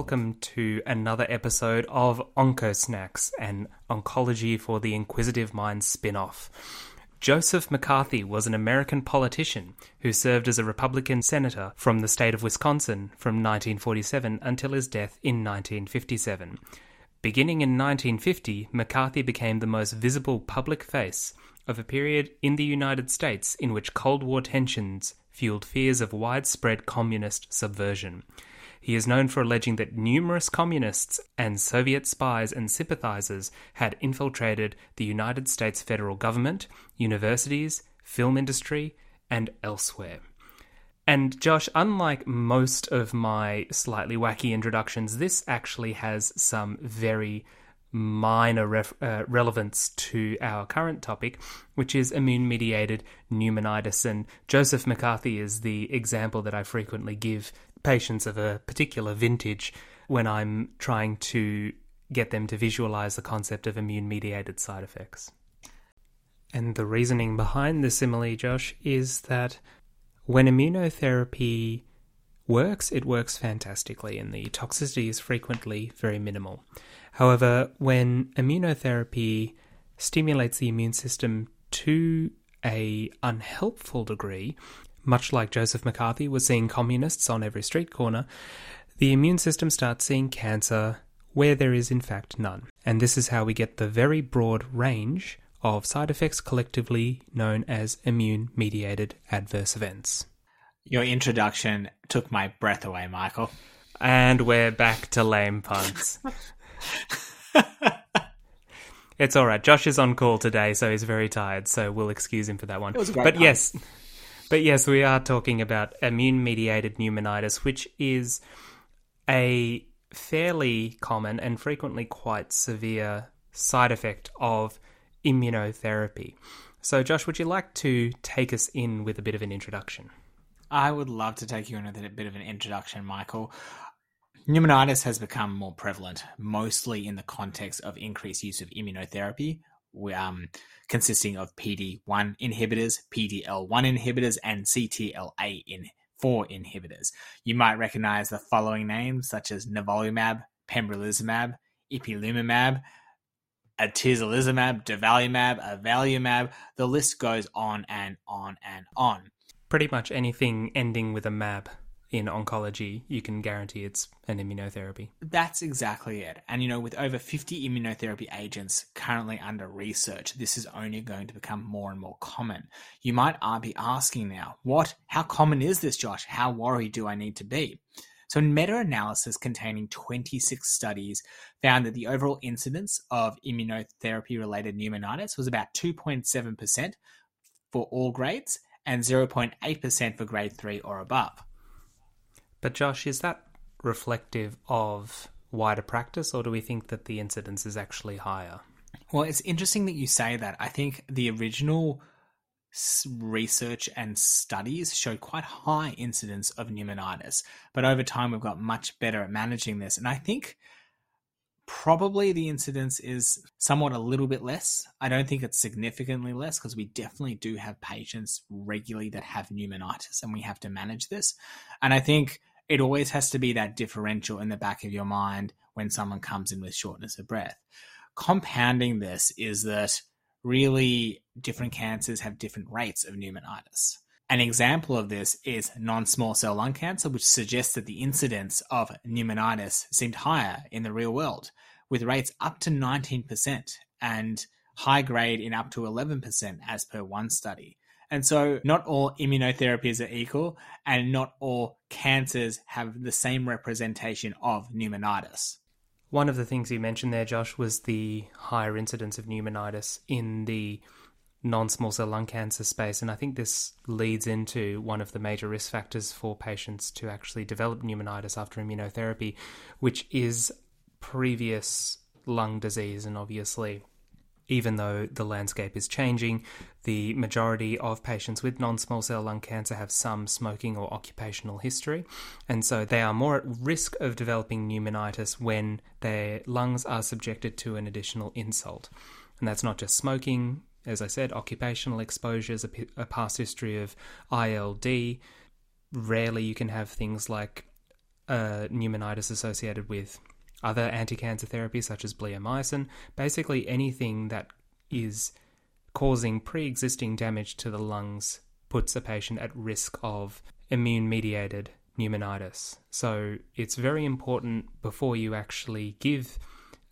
Welcome to another episode of Oncosnacks, an oncology for the inquisitive mind spin-off. Joseph McCarthy was an American politician who served as a Republican senator from the state of Wisconsin from 1947 until his death in 1957. Beginning in 1950, McCarthy became the most visible public face of a period in the United States in which Cold War tensions fueled fears of widespread communist subversion. He is known for alleging that numerous communists and Soviet spies and sympathizers had infiltrated the United States federal government, universities, film industry, and elsewhere. And Josh, unlike most of my slightly wacky introductions, this actually has some very minor ref- uh, relevance to our current topic, which is immune mediated pneumonitis. And Joseph McCarthy is the example that I frequently give patients of a particular vintage when I'm trying to get them to visualize the concept of immune mediated side effects. And the reasoning behind the simile, Josh, is that when immunotherapy works, it works fantastically, and the toxicity is frequently very minimal. However, when immunotherapy stimulates the immune system to a unhelpful degree, much like Joseph McCarthy was seeing communists on every street corner, the immune system starts seeing cancer where there is in fact none. And this is how we get the very broad range of side effects collectively known as immune mediated adverse events. Your introduction took my breath away, Michael. And we're back to lame puns. it's all right. Josh is on call today, so he's very tired, so we'll excuse him for that one. but pun. yes, but yes, we are talking about immune mediated pneumonitis, which is a fairly common and frequently quite severe side effect of immunotherapy. So, Josh, would you like to take us in with a bit of an introduction? I would love to take you in with a bit of an introduction, Michael. Pneumonitis has become more prevalent, mostly in the context of increased use of immunotherapy, um, consisting of PD-1 inhibitors, PD-L1 inhibitors, and CTLA in 4 inhibitors. You might recognize the following names, such as nivolumab, pembrolizumab, ipilimumab, atezolizumab, durvalumab, avelumab. The list goes on and on and on. Pretty much anything ending with a mab in oncology, you can guarantee it's an immunotherapy. That's exactly it. And you know, with over 50 immunotherapy agents currently under research, this is only going to become more and more common. You might be asking now, what, how common is this, Josh? How worried do I need to be? So, a meta analysis containing 26 studies found that the overall incidence of immunotherapy related pneumonitis was about 2.7% for all grades and 0.8% for grade 3 or above. But Josh, is that reflective of wider practice, or do we think that the incidence is actually higher? Well, it's interesting that you say that. I think the original research and studies showed quite high incidence of pneumonitis, but over time we've got much better at managing this. And I think probably the incidence is somewhat a little bit less. I don't think it's significantly less because we definitely do have patients regularly that have pneumonitis and we have to manage this. And I think it always has to be that differential in the back of your mind when someone comes in with shortness of breath. Compounding this is that really different cancers have different rates of pneumonitis. An example of this is non small cell lung cancer, which suggests that the incidence of pneumonitis seemed higher in the real world, with rates up to 19% and high grade in up to 11% as per one study. And so, not all immunotherapies are equal, and not all cancers have the same representation of pneumonitis. One of the things you mentioned there, Josh, was the higher incidence of pneumonitis in the non small cell lung cancer space. And I think this leads into one of the major risk factors for patients to actually develop pneumonitis after immunotherapy, which is previous lung disease. And obviously, even though the landscape is changing, the majority of patients with non small cell lung cancer have some smoking or occupational history, and so they are more at risk of developing pneumonitis when their lungs are subjected to an additional insult. And that's not just smoking, as I said, occupational exposures, a past history of ILD. Rarely you can have things like uh, pneumonitis associated with other anti-cancer therapies such as bleomycin. Basically, anything that is causing pre-existing damage to the lungs puts a patient at risk of immune-mediated pneumonitis. So it's very important before you actually give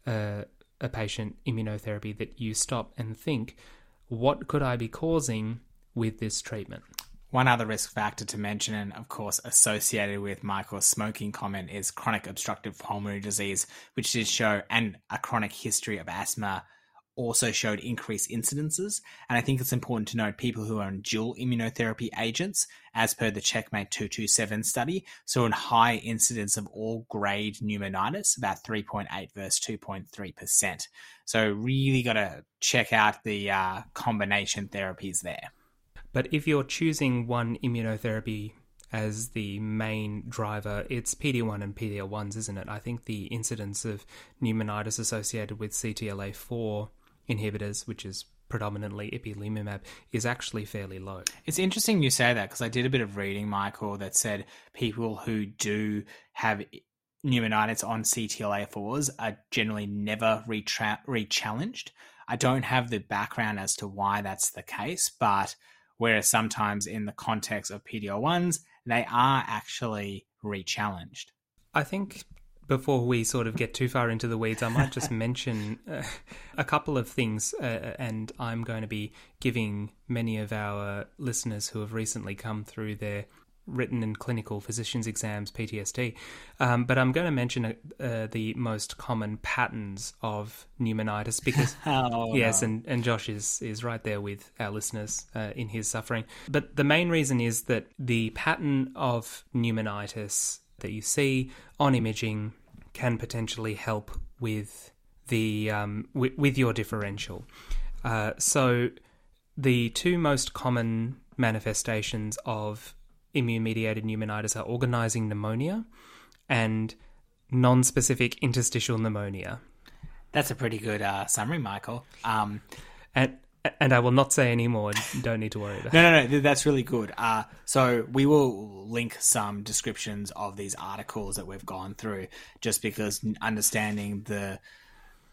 uh, a patient immunotherapy that you stop and think, what could I be causing with this treatment? One other risk factor to mention, and of course associated with Michael's smoking comment, is chronic obstructive pulmonary disease, which did show, and a chronic history of asthma also showed increased incidences. And I think it's important to note people who are on dual immunotherapy agents, as per the Checkmate 227 study, saw a high incidence of all grade pneumonitis, about 3.8 versus 2.3%. So really got to check out the uh, combination therapies there. But if you're choosing one immunotherapy as the main driver, it's PD1 and PD-L1s, isn't it? I think the incidence of pneumonitis associated with CTLA4 inhibitors, which is predominantly ipilimumab, is actually fairly low. It's interesting you say that because I did a bit of reading, Michael, that said people who do have pneumonitis on CTLA4s are generally never retra- re-challenged. I don't have the background as to why that's the case, but whereas sometimes in the context of PD-L1s, they are actually re-challenged. I think before we sort of get too far into the weeds, I might just mention uh, a couple of things, uh, and I'm going to be giving many of our listeners who have recently come through their written and clinical physicians exams PTSD. Um, but I'm going to mention uh, the most common patterns of pneumonitis because oh, yes, no. and, and Josh is is right there with our listeners uh, in his suffering. But the main reason is that the pattern of pneumonitis that you see on imaging can potentially help with the um, w- with your differential. Uh, so the two most common manifestations of immune mediated pneumonitis are organizing pneumonia and non specific interstitial pneumonia. That's a pretty good uh, summary, Michael. Um, and and I will not say any more. Don't need to worry about. no, no, no. That's really good. Uh, so we will link some descriptions of these articles that we've gone through, just because understanding the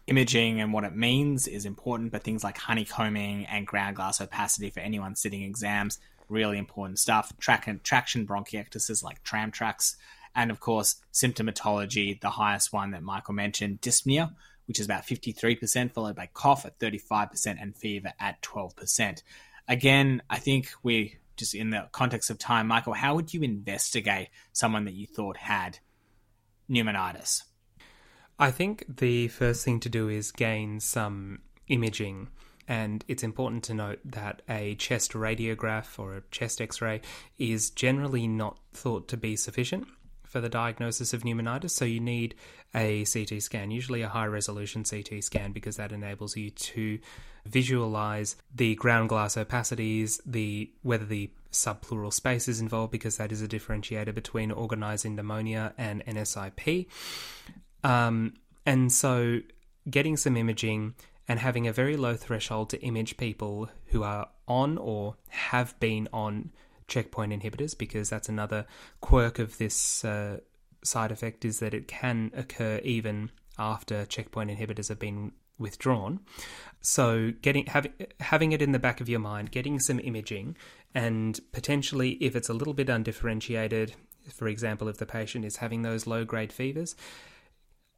imaging and what it means is important. But things like honeycombing and ground glass opacity for anyone sitting exams really important stuff. Track and traction bronchiectasis like tram tracks, and of course symptomatology. The highest one that Michael mentioned, dyspnea, which is about fifty three percent, followed by cough at thirty five percent and fever at twelve percent. Again, I think we just in the context of time, Michael, how would you investigate someone that you thought had pneumonitis? I think the first thing to do is gain some imaging and it's important to note that a chest radiograph or a chest x ray is generally not thought to be sufficient for the diagnosis of pneumonitis. So you need a CT scan, usually a high resolution CT scan, because that enables you to visualize the ground glass opacities, the whether the subpleural space is involved, because that is a differentiator between organizing pneumonia and NSIP. Um, and so getting some imaging and having a very low threshold to image people who are on or have been on checkpoint inhibitors because that's another quirk of this uh, side effect is that it can occur even after checkpoint inhibitors have been withdrawn. So getting having having it in the back of your mind, getting some imaging, and potentially if it's a little bit undifferentiated, for example, if the patient is having those low grade fevers,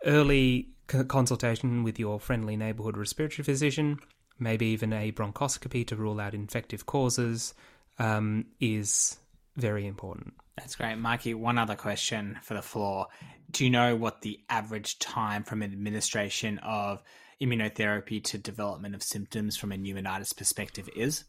early consultation with your friendly neighborhood respiratory physician, maybe even a bronchoscopy to rule out infective causes, um, is very important. That's great. Mikey, one other question for the floor. Do you know what the average time from administration of immunotherapy to development of symptoms from a pneumonitis perspective is?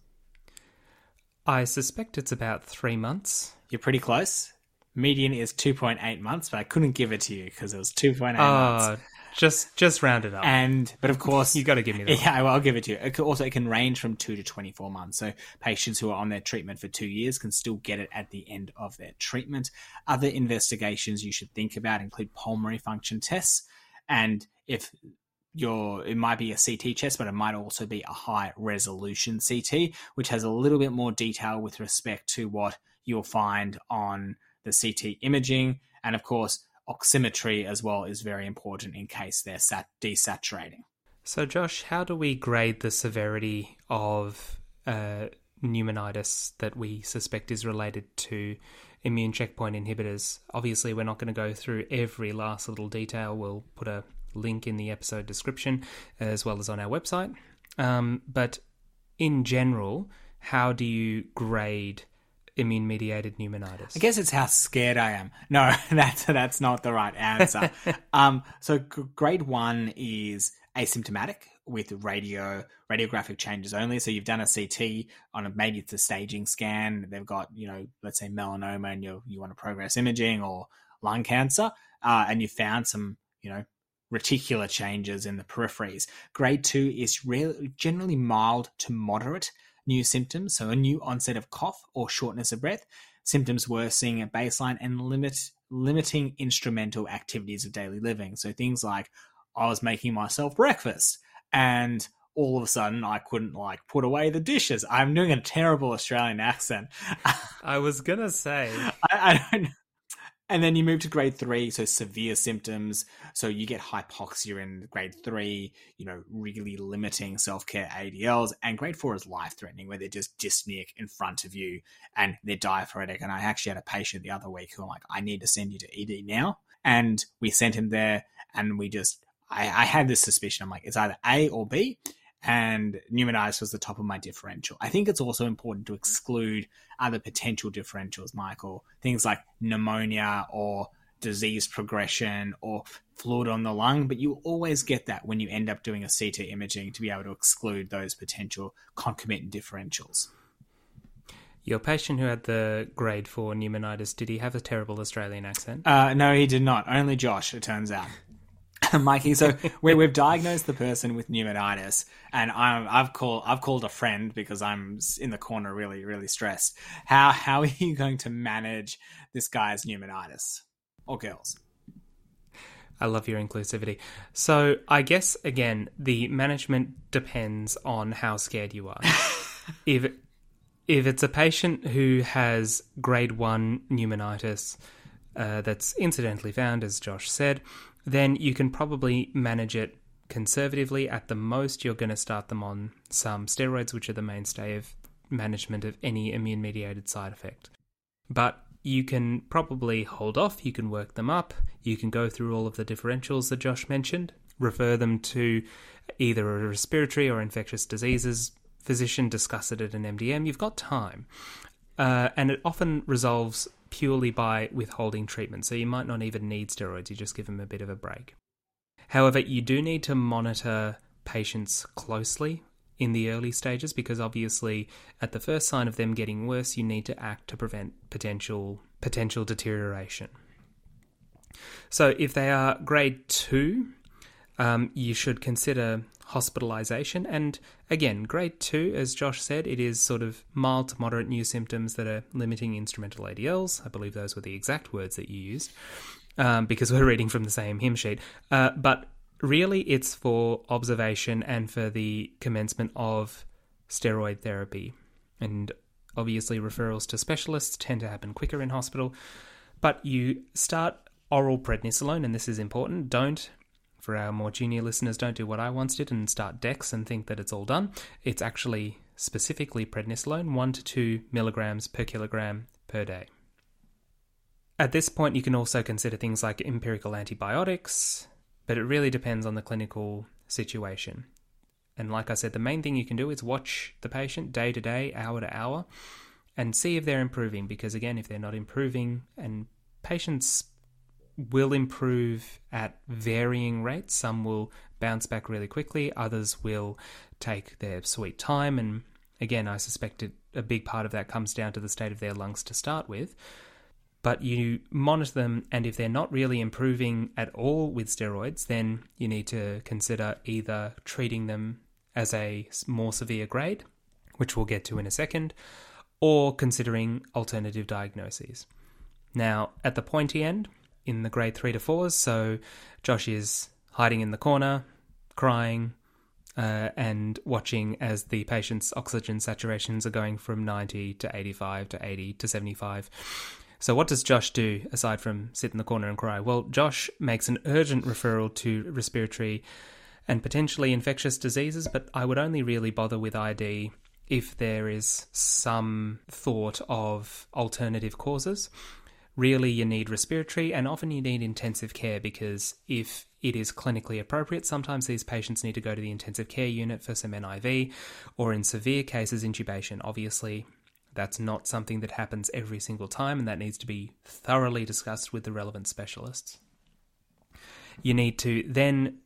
I suspect it's about three months. You're pretty close. Median is 2.8 months, but I couldn't give it to you because it was 2.8 Uh, months. just just round it up. And but of course you got to give me that. Yeah, well, I'll give it to you. It also, it can range from two to twenty-four months. So patients who are on their treatment for two years can still get it at the end of their treatment. Other investigations you should think about include pulmonary function tests, and if your it might be a CT chest, but it might also be a high resolution CT, which has a little bit more detail with respect to what you'll find on the CT imaging. And of course, oximetry as well is very important in case they're sat- desaturating. So, Josh, how do we grade the severity of uh, pneumonitis that we suspect is related to immune checkpoint inhibitors? Obviously, we're not going to go through every last little detail. We'll put a link in the episode description as well as on our website. Um, but in general, how do you grade immune mediated pneumonitis? I guess it's how scared I am. No, that's that's not the right answer. um, so grade one is asymptomatic with radio radiographic changes only. So you've done a CT on a maybe it's a staging scan. They've got you know let's say melanoma and you you want to progress imaging or lung cancer, uh, and you found some you know reticular changes in the peripheries. Grade two is really generally mild to moderate new symptoms, so a new onset of cough or shortness of breath, symptoms worsening at baseline, and limit limiting instrumental activities of daily living. So things like I was making myself breakfast and all of a sudden I couldn't like put away the dishes. I'm doing a terrible Australian accent. I was gonna say I, I don't and then you move to grade three, so severe symptoms. So you get hypoxia in grade three, you know, really limiting self care ADLs. And grade four is life threatening, where they're just dyspneic in front of you and they're diaphoretic. And I actually had a patient the other week who I'm like, I need to send you to ED now. And we sent him there and we just, I, I had this suspicion. I'm like, it's either A or B and pneumonitis was the top of my differential. I think it's also important to exclude other potential differentials, Michael. Things like pneumonia or disease progression or fluid on the lung, but you always get that when you end up doing a CT imaging to be able to exclude those potential concomitant differentials. Your patient who had the grade 4 pneumonitis, did he have a terrible Australian accent? Uh, no, he did not. Only Josh, it turns out. Mikey. So we, we've diagnosed the person with pneumonitis, and I'm, I've called I've called a friend because I'm in the corner, really, really stressed. How how are you going to manage this guy's pneumonitis or girls? I love your inclusivity. So I guess again, the management depends on how scared you are. if if it's a patient who has grade one pneumonitis uh, that's incidentally found, as Josh said, then you can probably manage it conservatively. At the most, you're going to start them on some steroids, which are the mainstay of management of any immune mediated side effect. But you can probably hold off, you can work them up, you can go through all of the differentials that Josh mentioned, refer them to either a respiratory or infectious diseases physician, discuss it at an MDM. You've got time. Uh, and it often resolves purely by withholding treatment. So you might not even need steroids, you just give them a bit of a break. However, you do need to monitor patients closely in the early stages because obviously at the first sign of them getting worse you need to act to prevent potential potential deterioration. So if they are grade 2 um, you should consider hospitalization. And again, grade two, as Josh said, it is sort of mild to moderate new symptoms that are limiting instrumental ADLs. I believe those were the exact words that you used um, because we're reading from the same hymn sheet. Uh, but really, it's for observation and for the commencement of steroid therapy. And obviously, referrals to specialists tend to happen quicker in hospital. But you start oral prednisolone, and this is important. Don't for our more junior listeners, don't do what I once did and start Dex and think that it's all done. It's actually specifically prednisolone, 1 to 2 milligrams per kilogram per day. At this point, you can also consider things like empirical antibiotics, but it really depends on the clinical situation. And like I said, the main thing you can do is watch the patient day to day, hour to hour, and see if they're improving. Because again, if they're not improving, and patients will improve at varying rates. Some will bounce back really quickly, others will take their sweet time. And again, I suspect it, a big part of that comes down to the state of their lungs to start with. But you monitor them, and if they're not really improving at all with steroids, then you need to consider either treating them as a more severe grade, which we'll get to in a second, or considering alternative diagnoses. Now, at the pointy end, in the grade three to fours. So Josh is hiding in the corner, crying, uh, and watching as the patient's oxygen saturations are going from 90 to 85 to 80 to 75. So, what does Josh do aside from sit in the corner and cry? Well, Josh makes an urgent referral to respiratory and potentially infectious diseases, but I would only really bother with ID if there is some thought of alternative causes. Really, you need respiratory and often you need intensive care because if it is clinically appropriate, sometimes these patients need to go to the intensive care unit for some NIV or in severe cases, intubation. Obviously, that's not something that happens every single time, and that needs to be thoroughly discussed with the relevant specialists. You need to then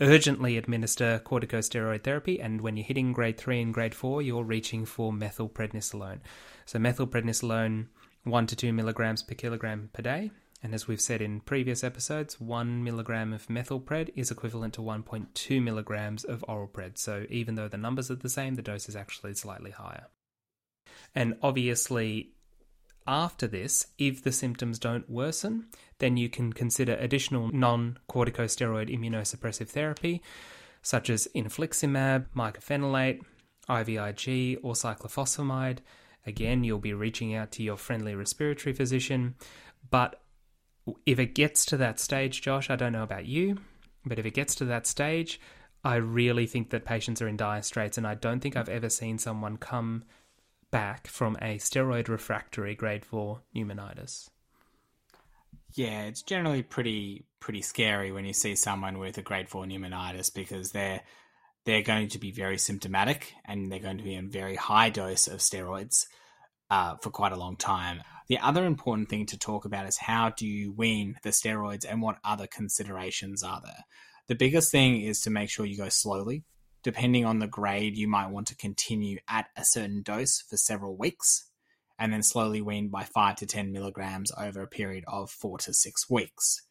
urgently administer corticosteroid therapy, and when you're hitting grade 3 and grade 4, you're reaching for methylprednisolone. So, methylprednisolone, 1 to 2 milligrams per kilogram per day. And as we've said in previous episodes, 1 milligram of methylpred is equivalent to 1.2 milligrams of oral pred. So, even though the numbers are the same, the dose is actually slightly higher. And obviously, after this, if the symptoms don't worsen, then you can consider additional non corticosteroid immunosuppressive therapy, such as infliximab, mycophenolate, IVIG, or cyclophosphamide. Again, you'll be reaching out to your friendly respiratory physician. But if it gets to that stage, Josh, I don't know about you, but if it gets to that stage, I really think that patients are in dire straits, and I don't think I've ever seen someone come back from a steroid refractory grade 4 pneumonitis. Yeah, it's generally pretty pretty scary when you see someone with a grade 4 pneumonitis because they're they're going to be very symptomatic and they're going to be on very high dose of steroids uh, for quite a long time. The other important thing to talk about is how do you wean the steroids and what other considerations are there. The biggest thing is to make sure you go slowly depending on the grade, you might want to continue at a certain dose for several weeks and then slowly wean by 5 to 10 milligrams over a period of 4 to 6 weeks.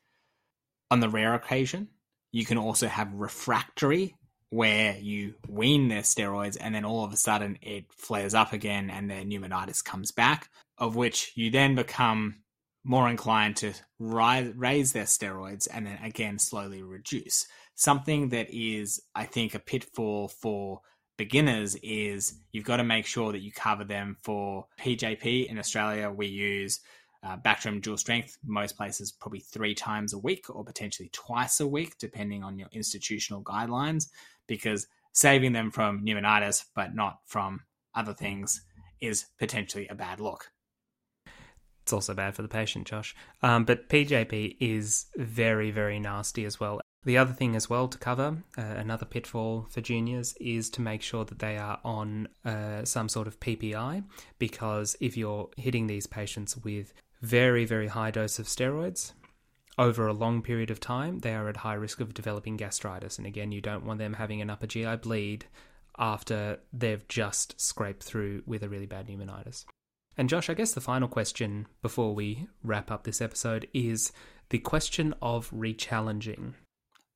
On the rare occasion, you can also have refractory, where you wean their steroids and then all of a sudden it flares up again and their pneumonitis comes back, of which you then become more inclined to rise, raise their steroids and then again slowly reduce something that is, I think, a pitfall for beginners is you've got to make sure that you cover them for PJP. In Australia, we use uh, Bactrim dual strength, most places probably three times a week or potentially twice a week, depending on your institutional guidelines, because saving them from pneumonitis but not from other things is potentially a bad look. It's also bad for the patient, Josh. Um, but PJP is very, very nasty as well. The other thing as well to cover, uh, another pitfall for juniors, is to make sure that they are on uh, some sort of PPI because if you're hitting these patients with very, very high dose of steroids, over a long period of time, they are at high risk of developing gastritis. And again, you don't want them having an upper GI bleed after they've just scraped through with a really bad pneumonitis. And Josh, I guess the final question before we wrap up this episode is the question of rechallenging.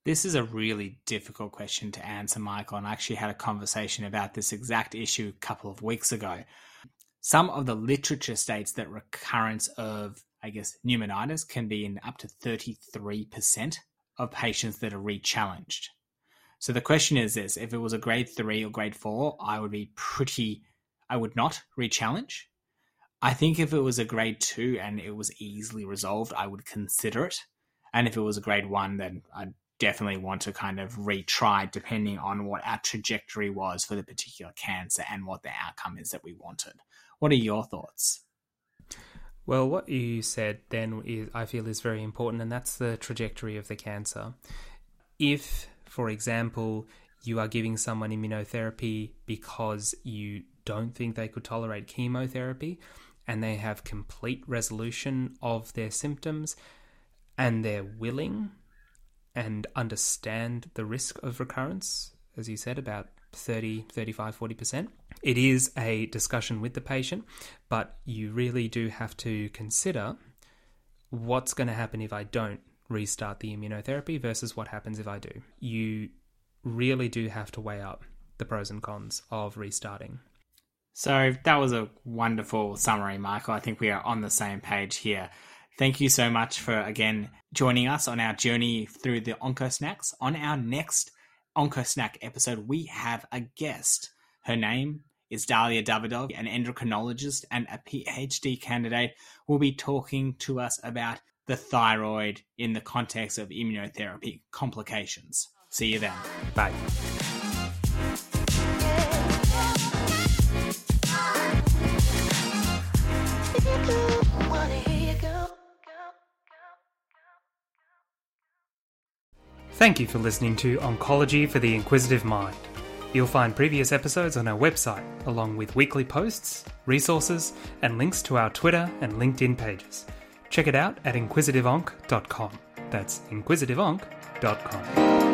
This is a really difficult question to answer, Michael, and I actually had a conversation about this exact issue a couple of weeks ago. Some of the literature states that recurrence of, I guess, pneumonitis can be in up to 33% of patients that are rechallenged. So the question is this if it was a grade three or grade four, I would be pretty, I would not rechallenge. I think if it was a grade two and it was easily resolved, I would consider it. And if it was a grade one, then I'd definitely want to kind of retry depending on what our trajectory was for the particular cancer and what the outcome is that we wanted. What are your thoughts? Well, what you said then is, I feel is very important, and that's the trajectory of the cancer. If, for example, you are giving someone immunotherapy because you don't think they could tolerate chemotherapy and they have complete resolution of their symptoms and they're willing and understand the risk of recurrence, as you said, about 30, 35, 40%. It is a discussion with the patient, but you really do have to consider what's going to happen if I don't restart the immunotherapy versus what happens if I do. You really do have to weigh up the pros and cons of restarting. So that was a wonderful summary, Michael. I think we are on the same page here. Thank you so much for again joining us on our journey through the OncoSnacks. On our next OncoSnack episode, we have a guest. Her name is Dalia Davidov, an endocrinologist and a PhD candidate, will be talking to us about the thyroid in the context of immunotherapy complications. See you then. Bye. Thank you for listening to Oncology for the Inquisitive Mind. You'll find previous episodes on our website, along with weekly posts, resources, and links to our Twitter and LinkedIn pages. Check it out at inquisitiveonc.com. That's inquisitiveonc.com.